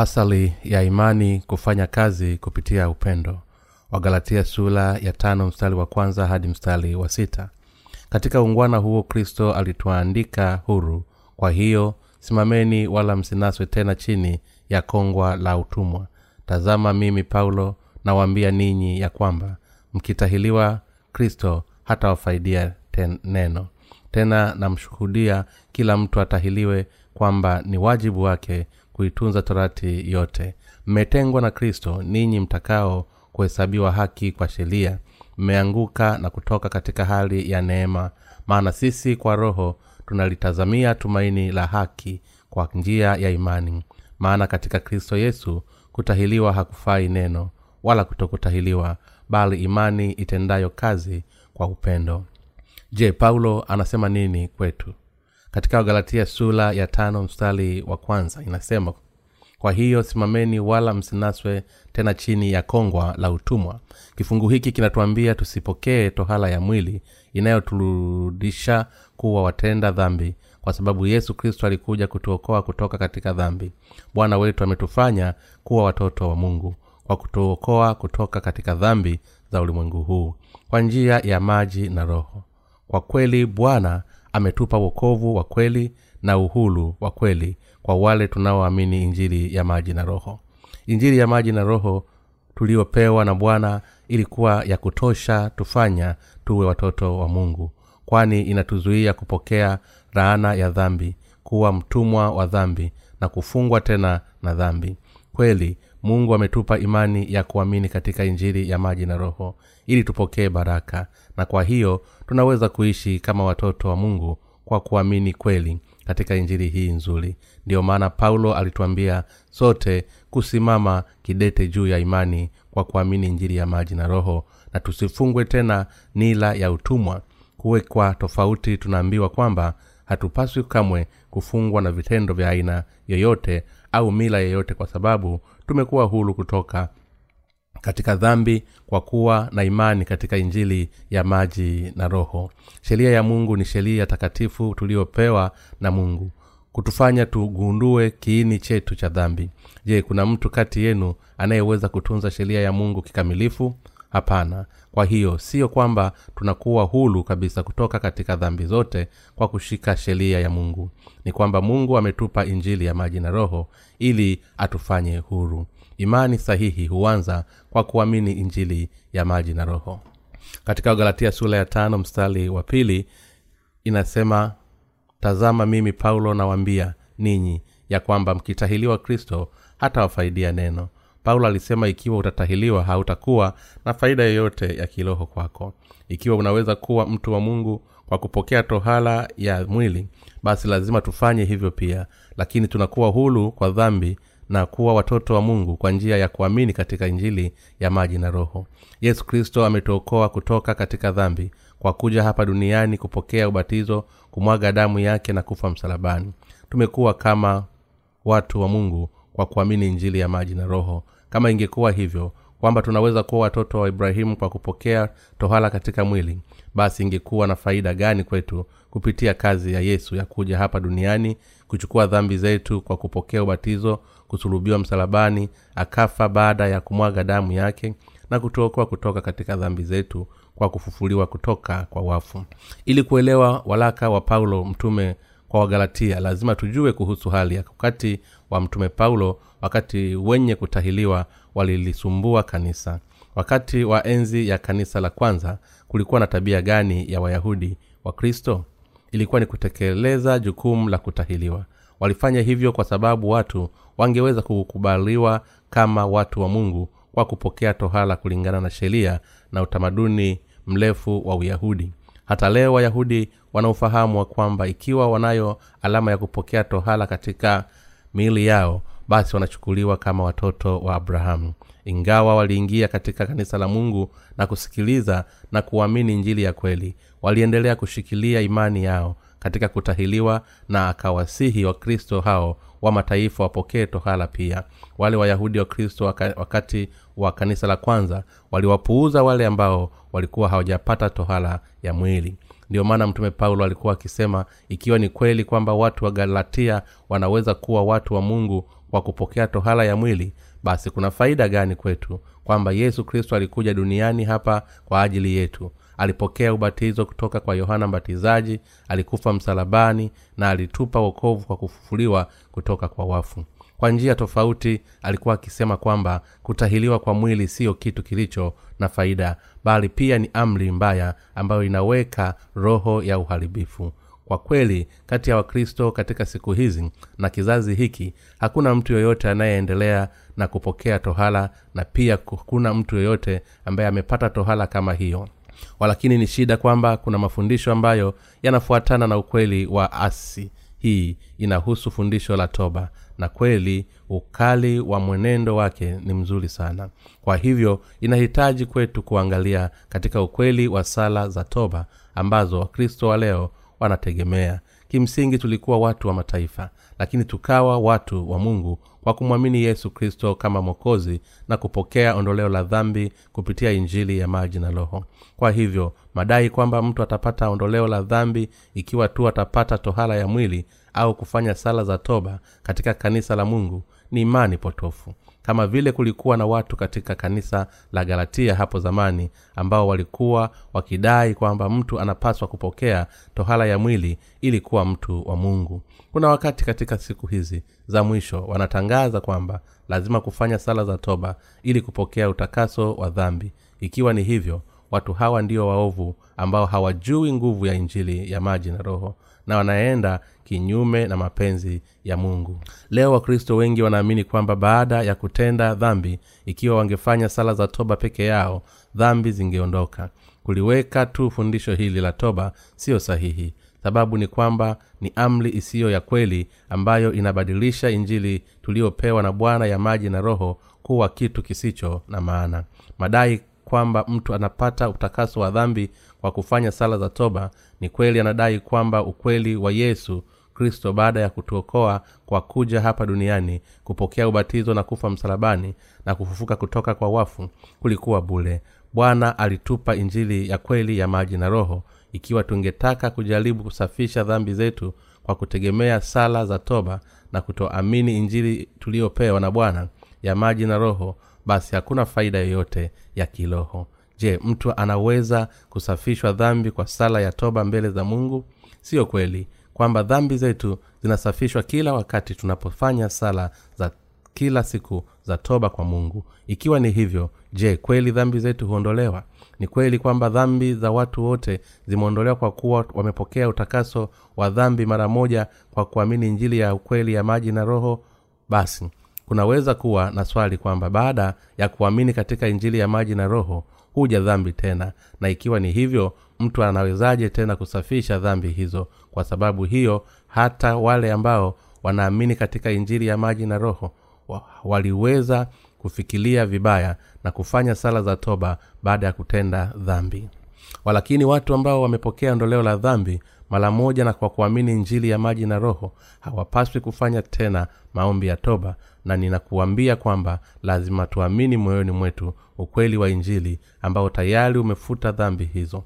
asali ya imani kufanya kazi kupitia upendo. Wagalatia sula ya tano mstari wa kwanza hadi mstari wa sita. Katika ungwana huo kristo alituandika huru. Kwa hiyo simameni wala msinaswe tena chini ya kongwa la utumwa. Tazama mimi paulo nawaambia ninyi ya kwamba mkitahiliwa kristo hata wafaidia ten, neno. Tena namshuhudia kila mtu atahiliwe kwamba ni wajibu wake kuitunza torati yote. Mmetengwa na kristo ninyi mtakao kuhesabiwa haki kwa sheria. Mmeanguka na kutoka katika hali ya neema. Maana sisi kwa roho tunalitazamia tumaini la haki kwa njia ya imani. Maana katika kristo yesu kutahiliwa hakufai neno wala kutokutahiliwa bali imani itendayo kazi kwa upendo. Je paulo anasema nini kwetu katika wagalatia sula ya tano mstari wa kwanza inasema kwa hiyo simameni wala msinaswe tena chini ya kongwa la utumwa. Kifungu hiki kinatuambia tusipokee tohala ya mwili inayoturudisha kuwa watenda dhambi kwa sababu yesu kristo alikuja kutuokoa kutoka katika dhambi. Bwana wetu ametufanya kuwa watoto wa mungu kwa kutuokoa kutoka katika dhambi za ulimwengu huu kwa njia ya maji na roho. Kwa kweli bwana ametupa wokovu wa kweli na uhulu wa kweli kwa wale tunaoamini injili ya maji na roho. Injili ya maji na roho tuliyopewa na bwana ilikuwa ya kutosha tufanya tuwe watoto wa mungu kwani inatuzuia kupokea laana ya dhambi kuwa mtumwa wa dhambi na kufungwa tena na dhambi. Kweli mungu ametupa imani ya kuamini katika injili ya maji na roho ili tupokee baraka na kwa hiyo tunaweza kuishi kama watoto wa mungu kwa kuamini kweli katika injili hii nzuri. Ndiyo maana paulo alituambia sote kusimama kidete juu ya imani kwa kuamini injili ya maji na roho na tusifungwe tena nila ya utumwa. Kuwekwa tofauti tunaambiwa kwamba hatupaswi kamwe kufungwa na vitendo vya aina yoyote au mila yoyote kwa sababu tumekuwa hulu kutoka katika dhambi kwa kuwa na imani katika injili ya maji na roho. Sheria ya mungu ni sheria takatifu tuliyopewa na mungu kutufanya tugundue kiini chetu cha dhambi. Je kuna mtu kati yenu anayeweza kutunza sheria ya mungu kikamilifu? Hapana. Kwa hiyo siyo kwamba tunakuwa hulu kabisa kutoka katika dhambi zote kwa kushika sheria ya mungu. Ni kwamba mungu ametupa injili ya maji na roho ili atufanye huru imani sahihi huanza kwa kuamini injili ya maji na roho. Katika galatia sura ya tano mstari wa pili inasema tazama mimi paulo nawambia ninyi ya kwamba mkitahiliwa kristo hatawafaidia neno. Paulo alisema ikiwa utatahiliwa hautakuwa na faida yoyote ya kiroho kwako. Ikiwa unaweza kuwa mtu wa mungu kwa kupokea tohala ya mwili basi lazima tufanye hivyo pia. Lakini tunakuwa hulu kwa dhambi na kuwa watoto wa mungu kwa njia ya kuamini katika injili ya maji na roho. Yesu kristo ametuokoa kutoka katika dhambi kwa kuja hapa duniani kupokea ubatizo kumwaga damu yake na kufa msalabani. Tumekuwa kama watu wa mungu kwa kuamini injili ya maji na roho. Kama ingekuwa hivyo kwamba tunaweza kuwa watoto wa ibrahimu kwa kupokea tohala katika mwili basi ingekuwa na faida gani kwetu kupitia kazi ya yesu ya kuja hapa duniani kuchukua dhambi zetu kwa kupokea ubatizo kusulubiwa msalabani akafa baada ya kumwaga damu yake na kutuokoa kutoka katika dhambi zetu kwa kufufuliwa kutoka kwa wafu. Ili kuelewa walaka wa paulo mtume kwa wagalatia lazima tujue kuhusu hali ya wakati wa mtume paulo wakati wenye kutahiliwa walilisumbua kanisa. Wakati wa enzi ya kanisa la kwanza kulikuwa na tabia gani ya wayahudi wa kristo? Ilikuwa ni kutekeleza jukumu la kutahiliwa walifanya hivyo kwa sababu watu wangeweza kukubaliwa kama watu wa mungu kwa kupokea tohala kulingana na sheria na utamaduni mrefu wa uyahudi. Hata leo wayahudi wanaofahamu wa kwamba ikiwa wanayo alama ya kupokea tohala katika miili yao basi wanachukuliwa kama watoto wa abrahamu. Ingawa waliingia katika kanisa la mungu na kusikiliza na kuamini njili ya kweli waliendelea kushikilia imani yao katika kutahiliwa na akawasihi wakristo hao wa mataifa wapokee tohala pia. Wale wayahudi wa kristo wakati wa kanisa la kwanza waliwapuuza wale ambao walikuwa hawajapata tohala ya mwili. Ndiyo maana mtume paulo alikuwa akisema ikiwa ni kweli kwamba watu wa galatia wanaweza kuwa watu wa mungu kwa kupokea tohala ya mwili basi kuna faida gani kwetu kwamba yesu kristo alikuja duniani hapa kwa ajili yetu alipokea ubatizo kutoka kwa yohana mbatizaji alikufa msalabani na alitupa wokovu kwa kufufuliwa kutoka kwa wafu. Kwa njia tofauti alikuwa akisema kwamba kutahiliwa kwa mwili siyo kitu kilicho na faida bali pia ni amri mbaya ambayo inaweka roho ya uharibifu. Kwa kweli kati ya wakristo katika siku hizi na kizazi hiki hakuna mtu yoyote anayeendelea na kupokea tohala na pia hakuna mtu yoyote ambaye amepata tohala kama hiyo walakini ni shida kwamba kuna mafundisho ambayo yanafuatana na ukweli wa asi hii inahusu fundisho la toba. Na kweli ukali wa mwenendo wake ni mzuri sana. Kwa hivyo inahitaji kwetu kuangalia katika ukweli wa sala za toba ambazo wakristo wa leo wanategemea. Kimsingi tulikuwa watu wa mataifa lakini tukawa watu wa mungu kwa kumwamini yesu kristo kama mwokozi na kupokea ondoleo la dhambi kupitia injili ya maji na roho. Kwa hivyo madai kwamba mtu atapata ondoleo la dhambi ikiwa tu atapata tohala ya mwili au kufanya sala za toba katika kanisa la mungu ni imani potofu kama vile kulikuwa na watu katika kanisa la galatia hapo zamani ambao walikuwa wakidai kwamba mtu anapaswa kupokea tohala ya mwili ili kuwa mtu wa mungu. Kuna wakati katika siku hizi za mwisho wanatangaza kwamba lazima kufanya sala za toba ili kupokea utakaso wa dhambi. Ikiwa ni hivyo watu hawa ndio waovu ambao hawajui nguvu ya injili ya maji na roho na wanaenda kinyume na mapenzi ya mungu. Leo wakristo wengi wanaamini kwamba baada ya kutenda dhambi ikiwa wangefanya sala za toba peke yao dhambi zingeondoka. Kuliweka tu fundisho hili la toba siyo sahihi. Sababu ni kwamba ni amri isiyo ya kweli ambayo inabadilisha injili tuliyopewa na bwana ya maji na roho kuwa kitu kisicho na maana. Madai kwamba mtu anapata utakaso wa dhambi kwa kufanya sala za toba ni kweli anadai kwamba ukweli wa yesu kristo baada ya kutuokoa kwa kuja hapa duniani kupokea ubatizo na kufa msalabani na kufufuka kutoka kwa wafu kulikuwa bule bwana alitupa injili ya kweli ya maji na roho ikiwa tungetaka kujaribu kusafisha dhambi zetu kwa kutegemea sala za toba na kutoamini injili tuliyopewa na bwana ya maji na roho basi hakuna faida yoyote ya kiroho. Je mtu anaweza kusafishwa dhambi kwa sala ya toba mbele za mungu? Siyo kweli kwamba dhambi zetu zinasafishwa kila wakati tunapofanya sala za kila siku za toba kwa mungu. Ikiwa ni hivyo je kweli dhambi zetu huondolewa? Ni kweli kwamba dhambi za watu wote zimeondolewa kwa kuwa wamepokea utakaso wa dhambi mara moja kwa kuamini injili ya ukweli ya maji na roho? Basi kunaweza kuwa na swali kwamba baada ya kuamini katika injili ya maji na roho huja dhambi tena. Na ikiwa ni hivyo mtu anawezaje tena kusafisha dhambi hizo? Kwa sababu hiyo hata wale ambao wanaamini katika injili ya maji na roho waliweza kufikiria vibaya na kufanya sala za toba baada ya kutenda dhambi. Walakini watu ambao wamepokea ondoleo la dhambi mara moja na kwa kuamini njili ya maji na roho hawapaswi kufanya tena maombi ya toba na ninakuambia kwamba lazima tuamini moyoni mwetu ukweli wa injili ambao tayari umefuta dhambi hizo.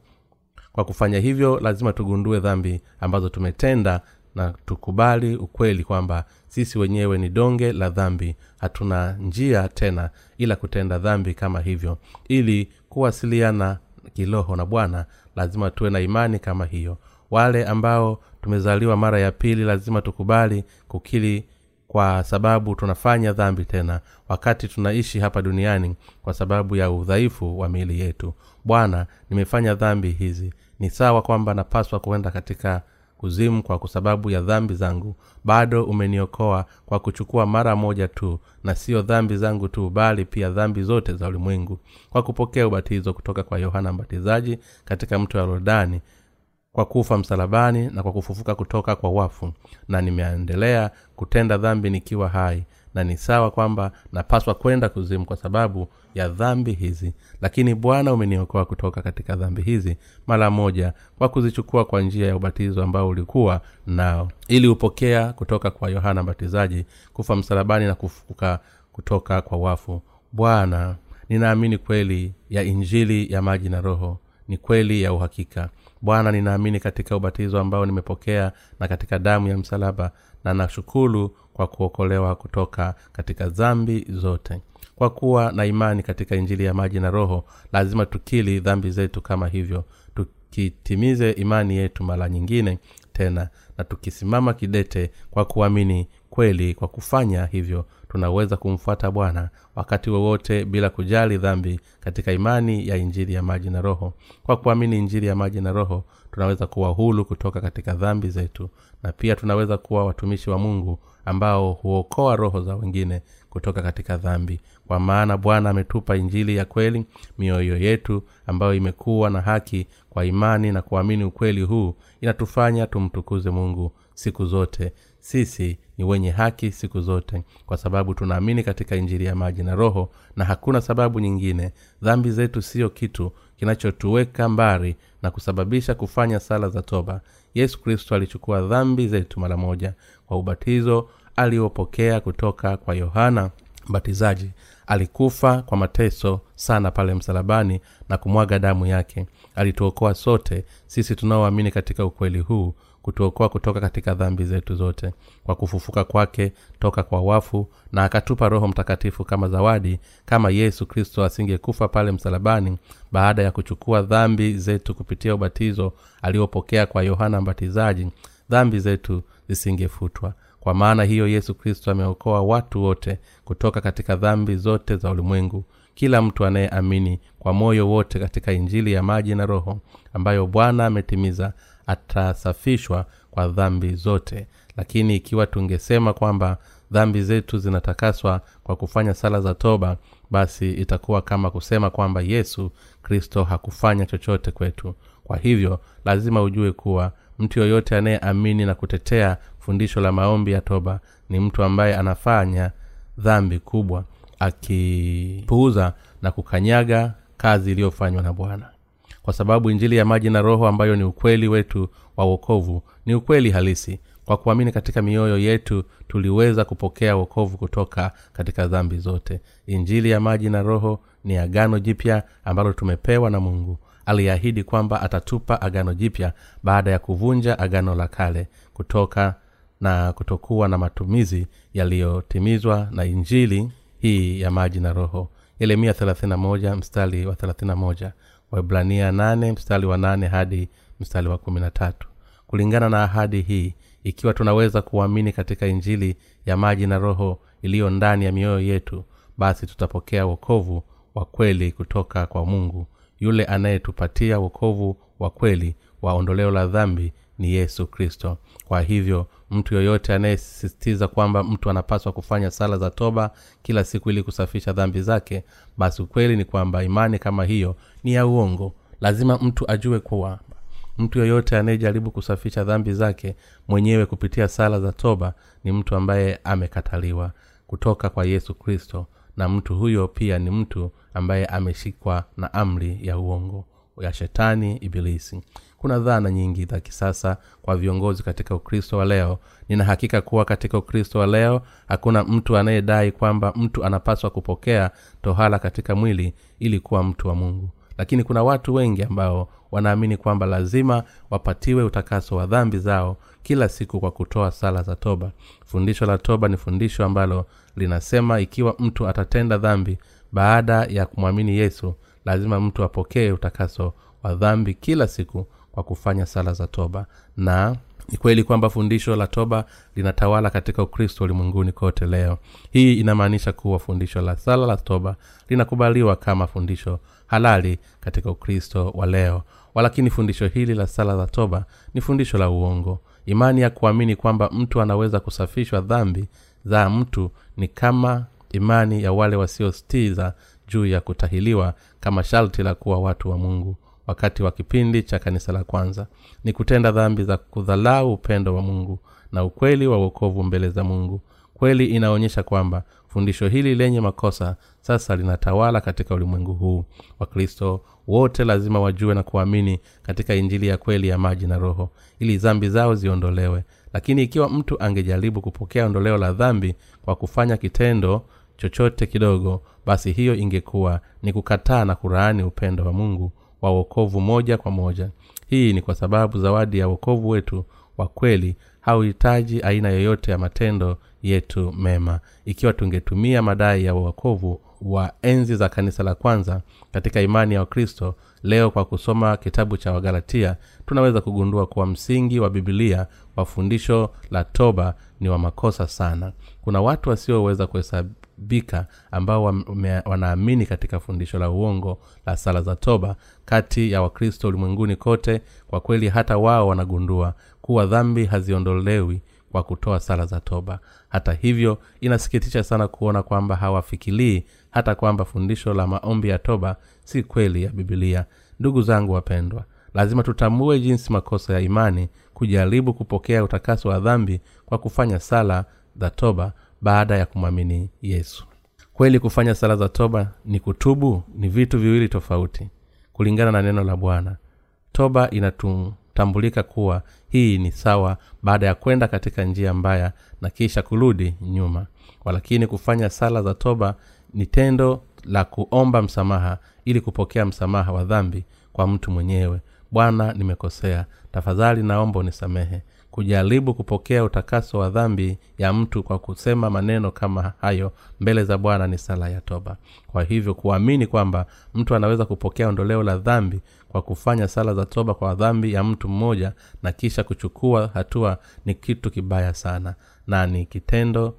Kwa kufanya hivyo lazima tugundue dhambi ambazo tumetenda na tukubali ukweli kwamba sisi wenyewe ni donge la dhambi. Hatuna njia tena ila kutenda dhambi kama hivyo. Ili kuwasiliana kiroho na bwana lazima tuwe na imani kama hiyo wale ambao tumezaliwa mara ya pili lazima tukubali kukili kwa sababu tunafanya dhambi tena wakati tunaishi hapa duniani kwa sababu ya udhaifu wa miili yetu. Bwana nimefanya dhambi hizi. Ni sawa kwamba napaswa kuenda katika kuzimu kwa sababu ya dhambi zangu. Bado umeniokoa kwa kuchukua mara moja tu na siyo dhambi zangu tu bali pia dhambi zote za ulimwengu. Kwa kupokea ubatizo kutoka kwa yohana mbatizaji katika mto wa yordani kwa kufa msalabani na kwa kufufuka kutoka kwa wafu na nimeendelea kutenda dhambi nikiwa hai na ni sawa kwamba napaswa kwenda kuzimu kwa sababu ya dhambi hizi. Lakini bwana umeniokoa kutoka katika dhambi hizi mara moja kwa kuzichukua kwa njia ya ubatizo ambao ulikuwa nao. Ili upokea kutoka kwa yohana mbatizaji kufa msalabani na kufufuka kutoka kwa wafu. Bwana ninaamini kweli ya injili ya maji na roho ni kweli ya uhakika bwana ninaamini katika ubatizo ambao nimepokea na katika damu ya msalaba na nashukuru kwa kuokolewa kutoka katika dhambi zote. Kwa kuwa na imani katika injili ya maji na roho lazima tukili dhambi zetu kama hivyo tukitimize imani yetu mara nyingine tena na tukisimama kidete kwa kuamini kweli kwa kufanya hivyo tunaweza kumfuata bwana wakati wowote bila kujali dhambi katika imani ya injili ya maji na roho. Kwa kuamini injili ya maji na roho tunaweza kuwa hulu kutoka katika dhambi zetu na pia tunaweza kuwa watumishi wa mungu ambao huokoa roho za wengine kutoka katika dhambi. Kwa maana bwana ametupa injili ya kweli mioyo yetu ambayo imekuwa na haki kwa imani na kuamini ukweli huu inatufanya tumtukuze mungu siku zote sisi ni wenye haki siku zote kwa sababu tunaamini katika injiri ya maji na roho na hakuna sababu nyingine. Dhambi zetu siyo kitu kinachotuweka mbari na kusababisha kufanya sala za toba. Yesu kristo alichukua dhambi zetu mara moja kwa ubatizo aliopokea kutoka kwa yohana mbatizaji. Alikufa kwa mateso sana pale msalabani na kumwaga damu yake. Alituokoa sote sisi tunaoamini katika ukweli huu kutuokoa kutoka katika dhambi zetu zote. Kwa kufufuka kwake toka kwa wafu na akatupa roho mtakatifu kama zawadi kama yesu kristo asingekufa pale msalabani baada ya kuchukua dhambi zetu kupitia ubatizo aliopokea kwa yohana mbatizaji dhambi zetu zisingefutwa. Kwa maana hiyo yesu kristo ameokoa watu wote kutoka katika dhambi zote za ulimwengu. Kila mtu anayeamini kwa moyo wote katika injili ya maji na roho ambayo bwana ametimiza atasafishwa kwa dhambi zote. Lakini ikiwa tungesema kwamba dhambi zetu zinatakaswa kwa kufanya sala za toba basi itakuwa kama kusema kwamba yesu kristo hakufanya chochote kwetu. Kwa hivyo lazima ujue kuwa mtu yoyote anayeamini na kutetea fundisho la maombi ya toba ni mtu ambaye anafanya dhambi kubwa akipuuza na kukanyaga kazi iliyofanywa na bwana kwa sababu injili ya maji na roho ambayo ni ukweli wetu wa wokovu ni ukweli halisi. Kwa kuamini katika mioyo yetu tuliweza kupokea wokovu kutoka katika dhambi zote. Injili ya maji na roho ni agano jipya ambalo tumepewa na mungu. Aliahidi kwamba atatupa agano jipya baada ya kuvunja agano la kale kutoka na kutokuwa na matumizi yaliyotimizwa na injili hii ya maji na roho. Yeremia 31 mstari wa 31 waibrania 8 mstari wa 8 hadi mstari wa 13 kulingana na ahadi hii ikiwa tunaweza kuamini katika injili ya maji na roho iliyo ndani ya mioyo yetu basi tutapokea wokovu wa kweli kutoka kwa mungu. Yule anayetupatia wokovu wa kweli wa ondoleo la dhambi ni yesu kristo. Kwa hivyo mtu yoyote anayesisitiza kwamba mtu anapaswa kufanya sala za toba kila siku ili kusafisha dhambi zake basi ukweli ni kwamba imani kama hiyo ni ya uongo. Lazima mtu ajue kuwa mtu yoyote anayejaribu kusafisha dhambi zake mwenyewe kupitia sala za toba ni mtu ambaye amekataliwa kutoka kwa yesu kristo na mtu huyo pia ni mtu ambaye ameshikwa na amri ya uongo ya shetani ibilisi kuna dhana nyingi za kisasa kwa viongozi katika ukristo wa leo. Nina hakika kuwa katika ukristo wa leo hakuna mtu anayedai kwamba mtu anapaswa kupokea tohala katika mwili ili kuwa mtu wa mungu. Lakini kuna watu wengi ambao wanaamini kwamba lazima wapatiwe utakaso wa dhambi zao kila siku kwa kutoa sala za toba. Fundisho la toba ni fundisho ambalo linasema ikiwa mtu atatenda dhambi baada ya kumwamini yesu lazima mtu apokee utakaso wa dhambi kila siku kwa kufanya sala za toba. Na ni kweli kwamba fundisho la toba linatawala katika ukristo ulimwenguni kote leo. Hii inamaanisha kuwa fundisho la sala la toba linakubaliwa kama fundisho halali katika ukristo wa leo. Walakini fundisho hili la sala za toba ni fundisho la uongo. Imani ya kuamini kwamba mtu anaweza kusafishwa dhambi za mtu ni kama imani ya wale wasiostiza juu ya kutahiliwa kama sharti la kuwa watu wa mungu wakati wa kipindi cha kanisa la kwanza ni kutenda dhambi za kudhalau upendo wa mungu na ukweli wa uokovu mbele za mungu. Kweli inaonyesha kwamba fundisho hili lenye makosa sasa linatawala katika ulimwengu huu. Wakristo wote lazima wajue na kuamini katika injili ya kweli ya maji na roho ili dhambi zao ziondolewe. Lakini ikiwa mtu angejaribu kupokea ondoleo la dhambi kwa kufanya kitendo chochote kidogo basi hiyo ingekuwa ni kukataa na kuraani upendo wa mungu wa wokovu moja kwa moja. Hii ni kwa sababu zawadi ya wokovu wetu wa kweli hauhitaji aina yoyote ya matendo yetu mema. Ikiwa tungetumia madai ya wokovu wa enzi za kanisa la kwanza katika imani ya wakristo leo kwa kusoma kitabu cha wagalatia tunaweza kugundua kuwa msingi wa bibilia wa fundisho la toba ni wa makosa sana. Kuna watu wasioweza kuhesabika ambao wanaamini katika fundisho la uongo la sala za toba kati ya wakristo ulimwenguni kote. Kwa kweli hata wao wanagundua kuwa dhambi haziondolewi kwa kutoa sala za toba. Hata hivyo inasikitisha sana kuona kwamba hawafikilii hata kwamba fundisho la maombi ya toba si kweli ya bibilia ndugu zangu wapendwa lazima tutambue jinsi makosa ya imani kujaribu kupokea utakaso wa dhambi kwa kufanya sala za toba baada ya kumwamini yesu. Kweli kufanya sala za toba ni kutubu ni vitu viwili tofauti kulingana na neno la bwana. Toba inatutambulika kuwa hii ni sawa baada ya kwenda katika njia mbaya na kisha kurudi nyuma. Walakini kufanya sala za toba ni tendo la kuomba msamaha ili kupokea msamaha wa dhambi kwa mtu mwenyewe. Bwana nimekosea. Tafadhali naomba unisamehe kujaribu kupokea utakaso wa dhambi ya mtu kwa kusema maneno kama hayo mbele za bwana ni sala ya toba. Kwa hivyo kuamini kwamba mtu anaweza kupokea ondoleo la dhambi kwa kufanya sala za toba kwa dhambi ya mtu mmoja na kisha kuchukua hatua ni kitu kibaya sana na ni kitendo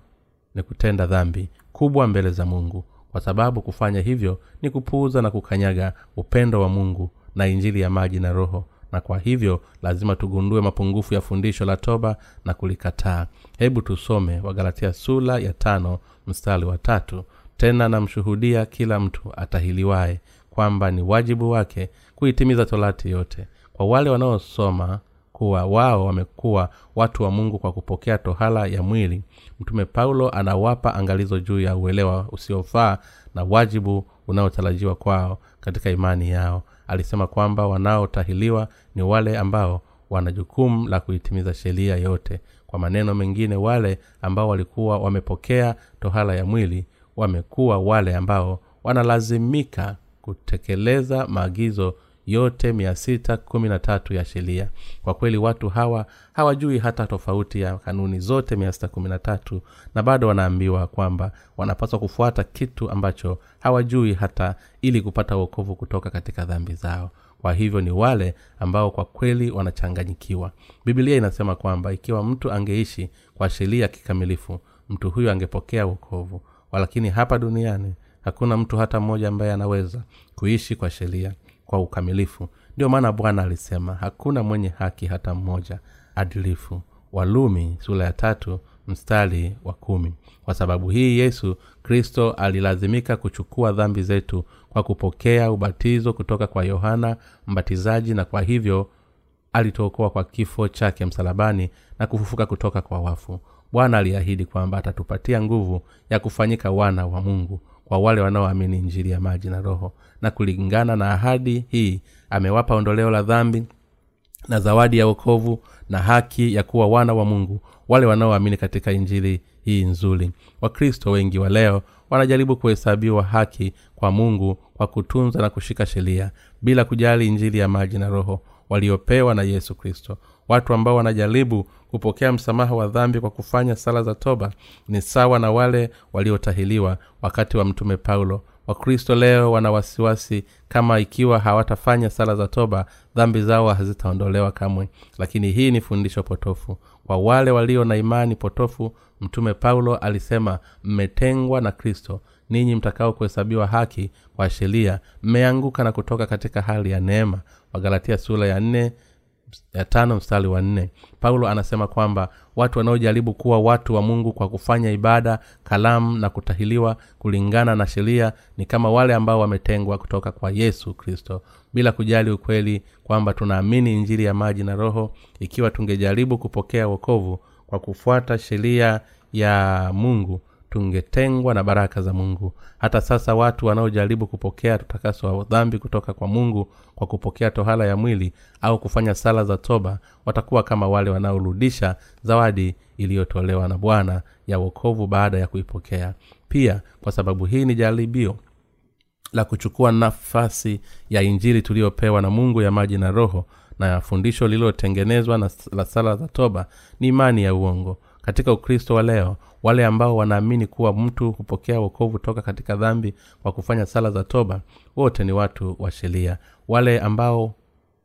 ni kutenda dhambi kubwa mbele za mungu. Kwa sababu kufanya hivyo ni kupuuza na kukanyaga upendo wa mungu na injili ya maji na roho na kwa hivyo lazima tugundue mapungufu ya fundisho la toba na kulikataa. Hebu tusome wagalatia sula ya tano mstari wa tatu. Tena namshuhudia kila mtu atahiliwaye kwamba ni wajibu wake kuitimiza torati yote. Kwa wale wanaosoma kuwa wao wamekuwa watu wa mungu kwa kupokea tohala ya mwili mtume paulo anawapa angalizo juu ya uelewa usiofaa na wajibu unaotarajiwa kwao katika imani yao alisema kwamba wanaotahiliwa ni wale ambao wana jukumu la kuitimiza sheria yote. Kwa maneno mengine wale ambao walikuwa wamepokea tohala ya mwili wamekuwa wale ambao wanalazimika kutekeleza maagizo yote mia sita kumi na tatu ya sheria. Kwa kweli watu hawa hawajui hata tofauti ya kanuni zote mia sita kumi na tatu na bado wanaambiwa kwamba wanapaswa kufuata kitu ambacho hawajui hata ili kupata uokovu kutoka katika dhambi zao. Kwa hivyo ni wale ambao kwa kweli wanachanganyikiwa. Bibilia inasema kwamba ikiwa mtu angeishi kwa sheria kikamilifu mtu huyo angepokea uokovu walakini hapa duniani hakuna mtu hata mmoja ambaye anaweza kuishi kwa sheria kwa ukamilifu. Ndio maana bwana alisema hakuna mwenye haki hata mmoja adilifu. Walumi sura ya tatu mstari wa kumi. Kwa sababu hii yesu kristo alilazimika kuchukua dhambi zetu kwa kupokea ubatizo kutoka kwa yohana mbatizaji na kwa hivyo alituokoa kwa kifo chake msalabani na kufufuka kutoka kwa wafu. Bwana aliahidi kwamba atatupatia nguvu ya kufanyika wana wa mungu kwa wale wanaoamini injili ya maji na roho na kulingana na ahadi hii amewapa ondoleo la dhambi na zawadi ya wokovu na haki ya kuwa wana wa mungu wale wanaoamini katika injili hii nzuri. Wakristo wengi wa leo wanajaribu kuhesabiwa haki kwa mungu kwa kutunza na kushika sheria bila kujali injili ya maji na roho waliopewa na yesu kristo. Watu ambao wanajaribu kupokea msamaha wa dhambi kwa kufanya sala za toba ni sawa na wale waliotahiliwa wakati wa mtume paulo wakristo leo wana wasiwasi kama ikiwa hawatafanya sala za toba dhambi zao hazitaondolewa kamwe. Lakini hii ni fundisho potofu. Kwa wale walio na imani potofu mtume paulo alisema mmetengwa na kristo ninyi mtakao kuhesabiwa haki kwa sheria mmeanguka na kutoka katika hali ya neema. Wagalatia sura ya ya tano mstari wa nne paulo anasema kwamba watu wanaojaribu kuwa watu wa mungu kwa kufanya ibada kalamu na kutahiliwa kulingana na sheria ni kama wale ambao wametengwa kutoka kwa yesu kristo bila kujali ukweli kwamba tunaamini injili ya maji na roho ikiwa tungejaribu kupokea wokovu kwa kufuata sheria ya mungu tungetengwa na baraka za mungu. Hata sasa watu wanaojaribu kupokea utakaso wa dhambi kutoka kwa mungu kwa kupokea tohala ya mwili au kufanya sala za toba watakuwa kama wale wanaorudisha zawadi iliyotolewa na bwana ya wokovu baada ya kuipokea. Pia kwa sababu hii ni jaribio la kuchukua nafasi ya injili tuliyopewa na mungu ya maji na roho na fundisho lililotengenezwa na la sala za toba ni imani ya uongo. Katika ukristo wa leo wale ambao wanaamini kuwa mtu hupokea wokovu toka katika dhambi kwa kufanya sala za toba wote ni watu wa sheria. Wale ambao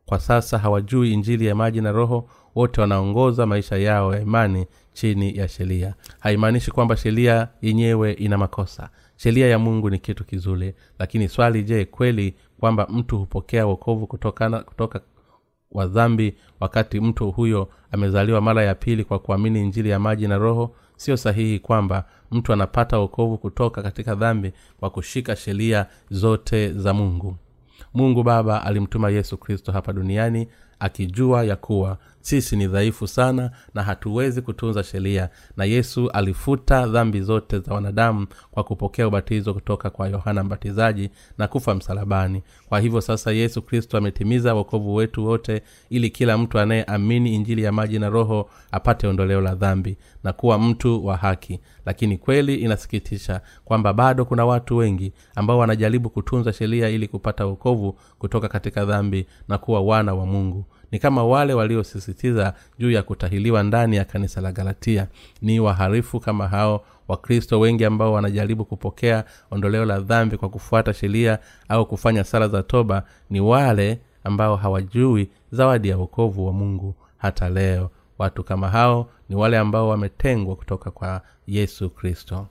kwa sasa hawajui injili ya maji na roho wote wanaongoza maisha yao ya imani chini ya sheria. Haimaanishi kwamba sheria yenyewe ina makosa. Sheria ya mungu ni kitu kizuri lakini swali je kweli kwamba mtu hupokea wokovu kutokana kutoka wa dhambi wakati mtu huyo amezaliwa mara ya pili kwa kuamini injili ya maji na roho sio sahihi kwamba mtu anapata wokovu kutoka katika dhambi kwa kushika sheria zote za mungu. Mungu baba alimtuma yesu kristo hapa duniani akijua ya kuwa sisi ni dhaifu sana na hatuwezi kutunza sheria. Na yesu alifuta dhambi zote za wanadamu kwa kupokea ubatizo kutoka kwa yohana mbatizaji na kufa msalabani. Kwa hivyo sasa yesu kristo ametimiza wokovu wetu wote ili kila mtu anayeamini injili ya maji na roho apate ondoleo la dhambi na kuwa mtu wa haki. Lakini kweli inasikitisha kwamba bado kuna watu wengi ambao wanajaribu kutunza sheria ili kupata wokovu kutoka katika dhambi na kuwa wana wa mungu ni kama wale waliosisitiza juu ya kutahiliwa ndani ya kanisa la galatia. Ni waharifu kama hao wakristo wengi ambao wanajaribu kupokea ondoleo la dhambi kwa kufuata sheria au kufanya sala za toba. Ni wale ambao hawajui zawadi ya wokovu wa mungu hata leo. Watu kama hao ni wale ambao wametengwa kutoka kwa yesu kristo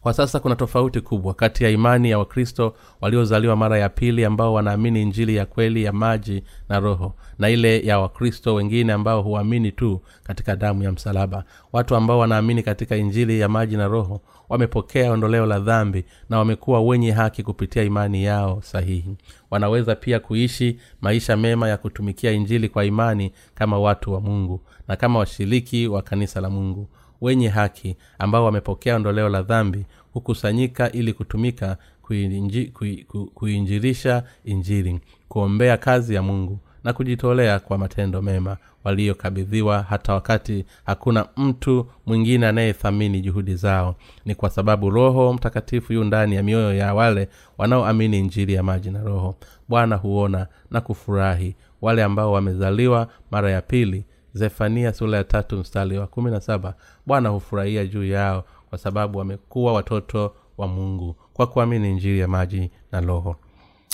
kwa sasa kuna tofauti kubwa kati ya imani ya wakristo waliozaliwa mara ya pili ambao wanaamini injili ya kweli ya maji na roho na ile ya wakristo wengine ambao huamini tu katika damu ya msalaba. Watu ambao wanaamini katika injili ya maji na roho wamepokea ondoleo la dhambi na wamekuwa wenye haki kupitia imani yao sahihi. Wanaweza pia kuishi maisha mema ya kutumikia injili kwa imani kama watu wa mungu na kama washiriki wa kanisa la mungu wenye haki ambao wamepokea ondoleo la dhambi hukusanyika ili kutumika kuinji, kui, ku, kuinjirisha injiri kuombea kazi ya mungu na kujitolea kwa matendo mema waliokabidhiwa hata wakati hakuna mtu mwingine anayethamini juhudi zao. Ni kwa sababu roho mtakatifu yu ndani ya mioyo ya wale wanaoamini injili ya maji na roho. Bwana huona na kufurahi wale ambao wamezaliwa mara ya pili zefania sura ya tatu mstari wa kumi na saba bwana hufurahia juu yao kwa sababu wamekuwa watoto wa mungu kwa kuamini njiri ya maji na roho.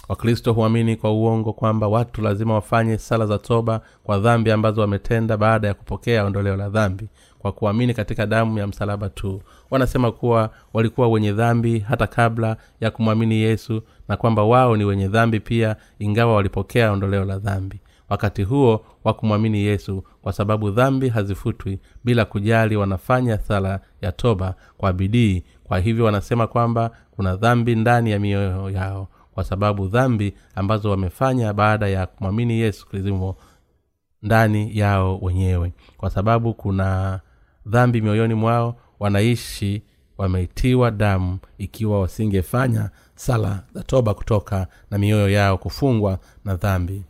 Wakristo huamini kwa uongo kwamba watu lazima wafanye sala za toba kwa dhambi ambazo wametenda baada ya kupokea ondoleo la dhambi kwa kuamini katika damu ya msalaba tu. Wanasema kuwa walikuwa wenye dhambi hata kabla ya kumwamini yesu na kwamba wao ni wenye dhambi pia ingawa walipokea ondoleo la dhambi wakati huo wa kumwamini yesu kwa sababu dhambi hazifutwi bila kujali wanafanya sala ya toba kwa bidii. Kwa hivyo wanasema kwamba kuna dhambi ndani ya mioyo yao kwa sababu dhambi ambazo wamefanya baada ya kumwamini yesu zimo ndani yao wenyewe. Kwa sababu kuna dhambi mioyoni mwao wanaishi wameitiwa damu ikiwa wasingefanya sala za toba kutoka na mioyo yao kufungwa na dhambi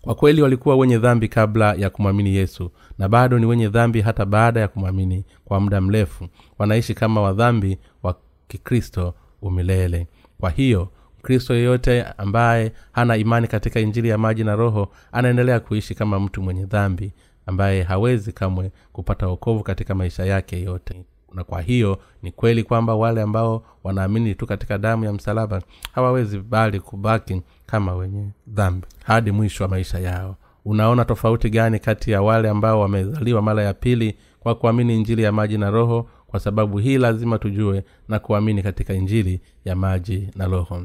kwa kweli walikuwa wenye dhambi kabla ya kumwamini yesu na bado ni wenye dhambi hata baada ya kumwamini kwa muda mrefu. Wanaishi kama wadhambi wa kikristo umilele. Kwa hiyo mkristo yeyote ambaye hana imani katika injili ya maji na roho anaendelea kuishi kama mtu mwenye dhambi ambaye hawezi kamwe kupata wokovu katika maisha yake yote. Na kwa hiyo ni kweli kwamba wale ambao wanaamini tu katika damu ya msalaba hawawezi bali kubaki kama wenye dhambi. Hadi mwisho wa maisha yao. Unaona tofauti gani kati ya wale ambao wamezaliwa mara ya pili kwa kuamini injili ya maji na roho? Kwa sababu hii lazima tujue na kuamini katika injili ya maji na roho.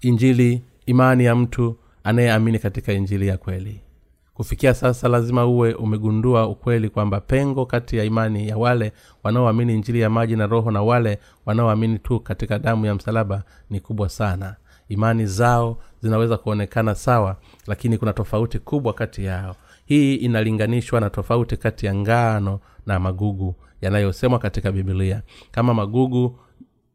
Injili imani ya mtu anayeamini katika injili ya kweli. Kufikia sasa lazima uwe umegundua ukweli kwamba pengo kati ya imani ya wale wanaoamini injili ya maji na roho na wale wanaoamini tu katika damu ya msalaba ni kubwa sana imani zao zinaweza kuonekana sawa lakini kuna tofauti kubwa kati yao. Hii inalinganishwa na tofauti kati ya ngano na magugu yanayosemwa katika bibilia kama magugu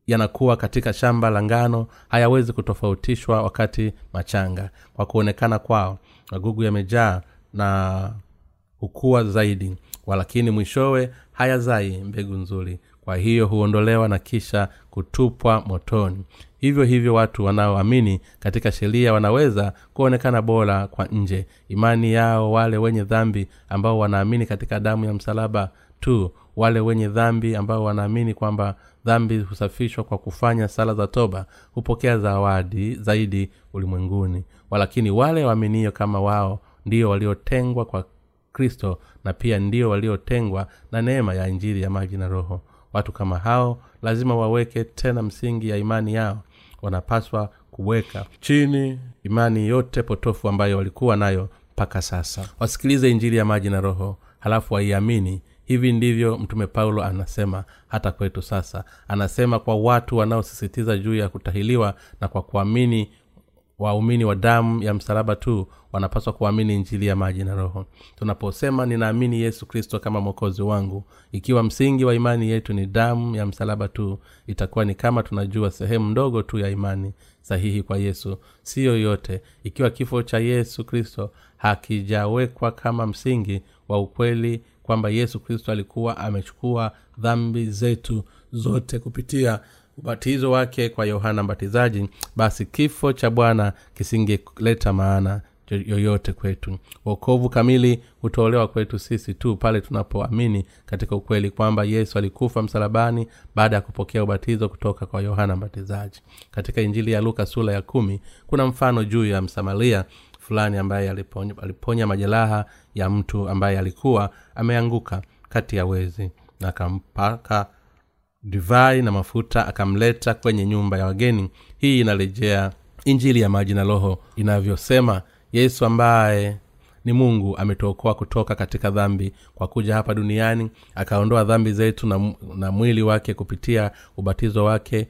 yanakuwa katika shamba la ngano hayawezi kutofautishwa wakati machanga. Kwa kuonekana kwao magugu yamejaa na hukua zaidi walakini mwishowe hayazai mbegu nzuri kwa hiyo huondolewa na kisha kutupwa motoni. Hivyo hivyo watu wanaoamini katika sheria wanaweza kuonekana bora kwa nje. Imani yao wale wenye dhambi ambao wanaamini katika damu ya msalaba tu wale wenye dhambi ambao wanaamini kwamba dhambi husafishwa kwa kufanya sala za toba hupokea zawadi zaidi ulimwenguni. Walakini wale waaminio kama wao ndio waliotengwa kwa kristo na pia ndio waliotengwa na neema ya injili ya maji na roho watu kama hao lazima waweke tena msingi ya imani yao. Wanapaswa kuweka chini. imani yote potofu ambayo walikuwa nayo mpaka sasa. Wasikilize injili ya maji na roho halafu waiamini. Hivi ndivyo mtume paulo anasema hata kwetu sasa. Anasema kwa watu wanaosisitiza juu ya kutahiliwa na kwa kuamini waumini wa damu ya msalaba tu wanapaswa kuamini injili ya maji na roho. Tunaposema ninaamini yesu kristo kama mwokozi wangu ikiwa msingi wa imani yetu ni damu ya msalaba tu itakuwa ni kama tunajua sehemu ndogo tu ya imani sahihi kwa yesu siyo yote. Ikiwa kifo cha yesu kristo hakijawekwa kama msingi wa ukweli kwamba yesu kristo alikuwa amechukua dhambi zetu zote kupitia ubatizo wake kwa yohana mbatizaji basi kifo cha bwana kisingeleta maana yoyote kwetu. Wokovu kamili hutolewa kwetu sisi tu pale tunapoamini katika ukweli kwamba yesu alikufa msalabani baada ya kupokea ubatizo kutoka kwa yohana mbatizaji. Katika injili ya luka sura ya kumi kuna mfano juu ya msamaria fulani ambaye aliponya, aliponya majeraha ya mtu ambaye alikuwa ameanguka kati ya wezi na akampaka divai na mafuta akamleta kwenye nyumba ya wageni. Hii inarejea injili ya maji na roho inavyosema yesu ambaye ni mungu ametuokoa kutoka katika dhambi kwa kuja hapa duniani akaondoa dhambi zetu na, na mwili wake kupitia ubatizo wake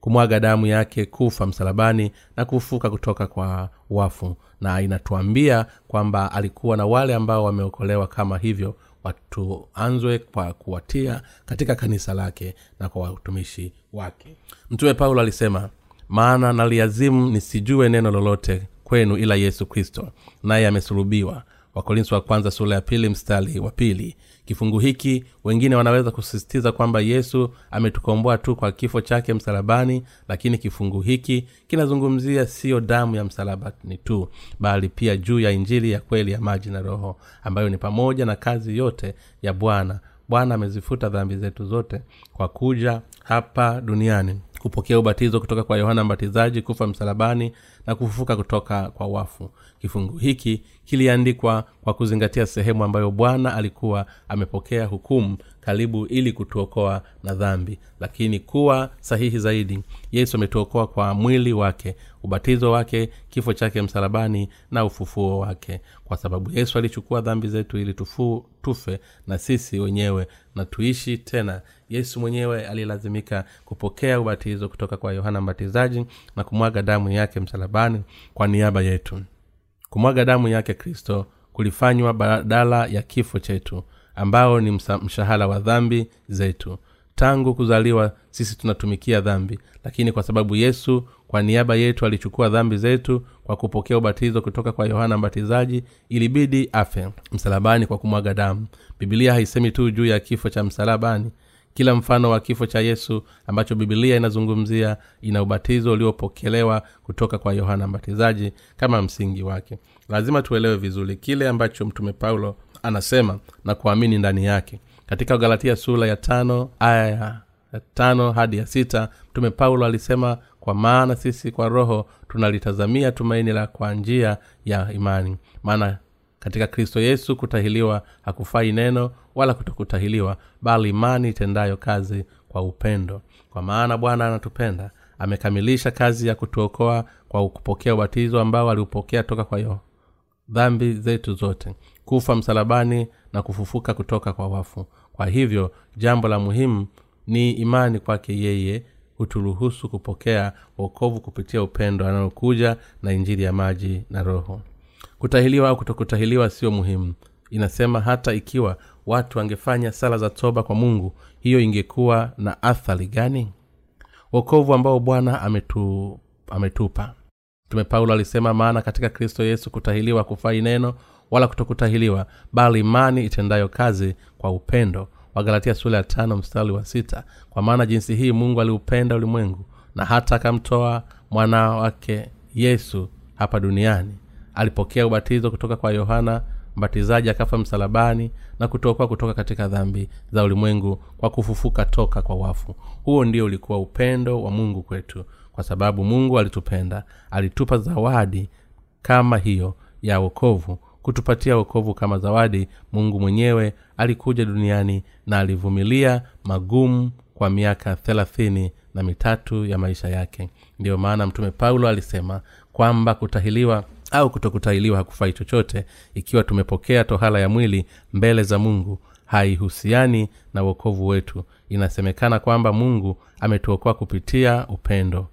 kumwaga damu yake kufa msalabani na kufuka kutoka kwa wafu. Na inatuambia kwamba alikuwa na wale ambao wameokolewa kama hivyo watuanzwe kwa kuwatia katika kanisa lake na kwa watumishi wake. Mtume paulo alisema maana naliazimu nisijue neno lolote kwenu ila yesu kristo naye amesulubiwa. Wa kwanza sura ya pili mstari wa pili kifungu hiki wengine wanaweza kusisitiza kwamba yesu ametukomboa tu kwa kifo chake msalabani lakini kifungu hiki kinazungumzia siyo damu ya msalabani tu bali pia juu ya injili ya kweli ya maji na roho ambayo ni pamoja na kazi yote ya bwana. Bwana amezifuta dhambi zetu zote kwa kuja hapa duniani kupokea ubatizo kutoka kwa yohana mbatizaji kufa msalabani na kufufuka kutoka kwa wafu. Kifungu hiki kiliandikwa kwa kuzingatia sehemu ambayo bwana alikuwa amepokea hukumu karibu ili kutuokoa na dhambi. Lakini kuwa sahihi zaidi yesu ametuokoa kwa mwili wake ubatizo wake kifo chake msalabani na ufufuo wake. Kwa sababu yesu alichukua dhambi zetu ili tufu, tufe na sisi wenyewe na tuishi tena. Yesu mwenyewe alilazimika kupokea ubatizo kutoka kwa yohana mbatizaji na kumwaga damu yake msalabani kwa niaba yetu. Kumwaga damu yake kristo kulifanywa badala ya kifo chetu ambao ni mshahara wa dhambi zetu. Tangu kuzaliwa sisi tunatumikia dhambi lakini kwa sababu yesu kwa niaba yetu alichukua dhambi zetu kwa kupokea ubatizo kutoka kwa yohana mbatizaji ilibidi afe msalabani kwa kumwaga damu. Bibilia haisemi tu juu ya kifo cha msalabani kila mfano wa kifo cha yesu ambacho bibilia inazungumzia ina ubatizo uliopokelewa kutoka kwa yohana mbatizaji kama msingi wake. Lazima tuelewe vizuri kile ambacho mtume paulo anasema na kuamini ndani yake. Katika galatia sura ya tano aya ya tano hadi ya sita mtume paulo alisema kwa maana sisi kwa roho tunalitazamia tumaini la kwa njia ya imani. Maana katika kristo yesu kutahiliwa hakufai neno wala kutokutahiliwa bali imani itendayo kazi kwa upendo. Kwa maana bwana anatupenda amekamilisha kazi ya kutuokoa kwa kupokea ubatizo ambao aliupokea toka kwa yo dhambi zetu zote kufa msalabani na kufufuka kutoka kwa wafu. Kwa hivyo jambo la muhimu ni imani kwake yeye huturuhusu kupokea wokovu kupitia upendo anayokuja na injili ya maji na roho kutahiliwa au kutokutahiliwa sio muhimu. Inasema hata ikiwa watu wangefanya sala za toba kwa mungu hiyo ingekuwa na athari gani? Wokovu ambao bwana ametu, ametupa. Mtume paulo alisema maana katika kristo yesu kutahiliwa kufai neno wala kutokutahiliwa bali imani itendayo kazi kwa upendo. Wagalatia sula ya mstari wa sita. Kwa maana jinsi hii mungu aliupenda ulimwengu na hata akamtoa mwana wake yesu hapa duniani alipokea ubatizo kutoka kwa yohana mbatizaji akafa msalabani na kutokoa kutoka katika dhambi za ulimwengu kwa kufufuka toka kwa wafu. Huo ndio ulikuwa upendo wa mungu kwetu kwa sababu mungu alitupenda alitupa zawadi kama hiyo ya wokovu kutupatia wokovu kama zawadi. Mungu mwenyewe alikuja duniani na alivumilia magumu kwa miaka thelathini na mitatu ya maisha yake. Ndiyo maana mtume paulo alisema kwamba kutahiliwa au kutokutahiliwa hakufai chochote ikiwa tumepokea tohala ya mwili mbele za mungu. Haihusiani na uokovu wetu. Inasemekana kwamba mungu ametuokoa kupitia upendo.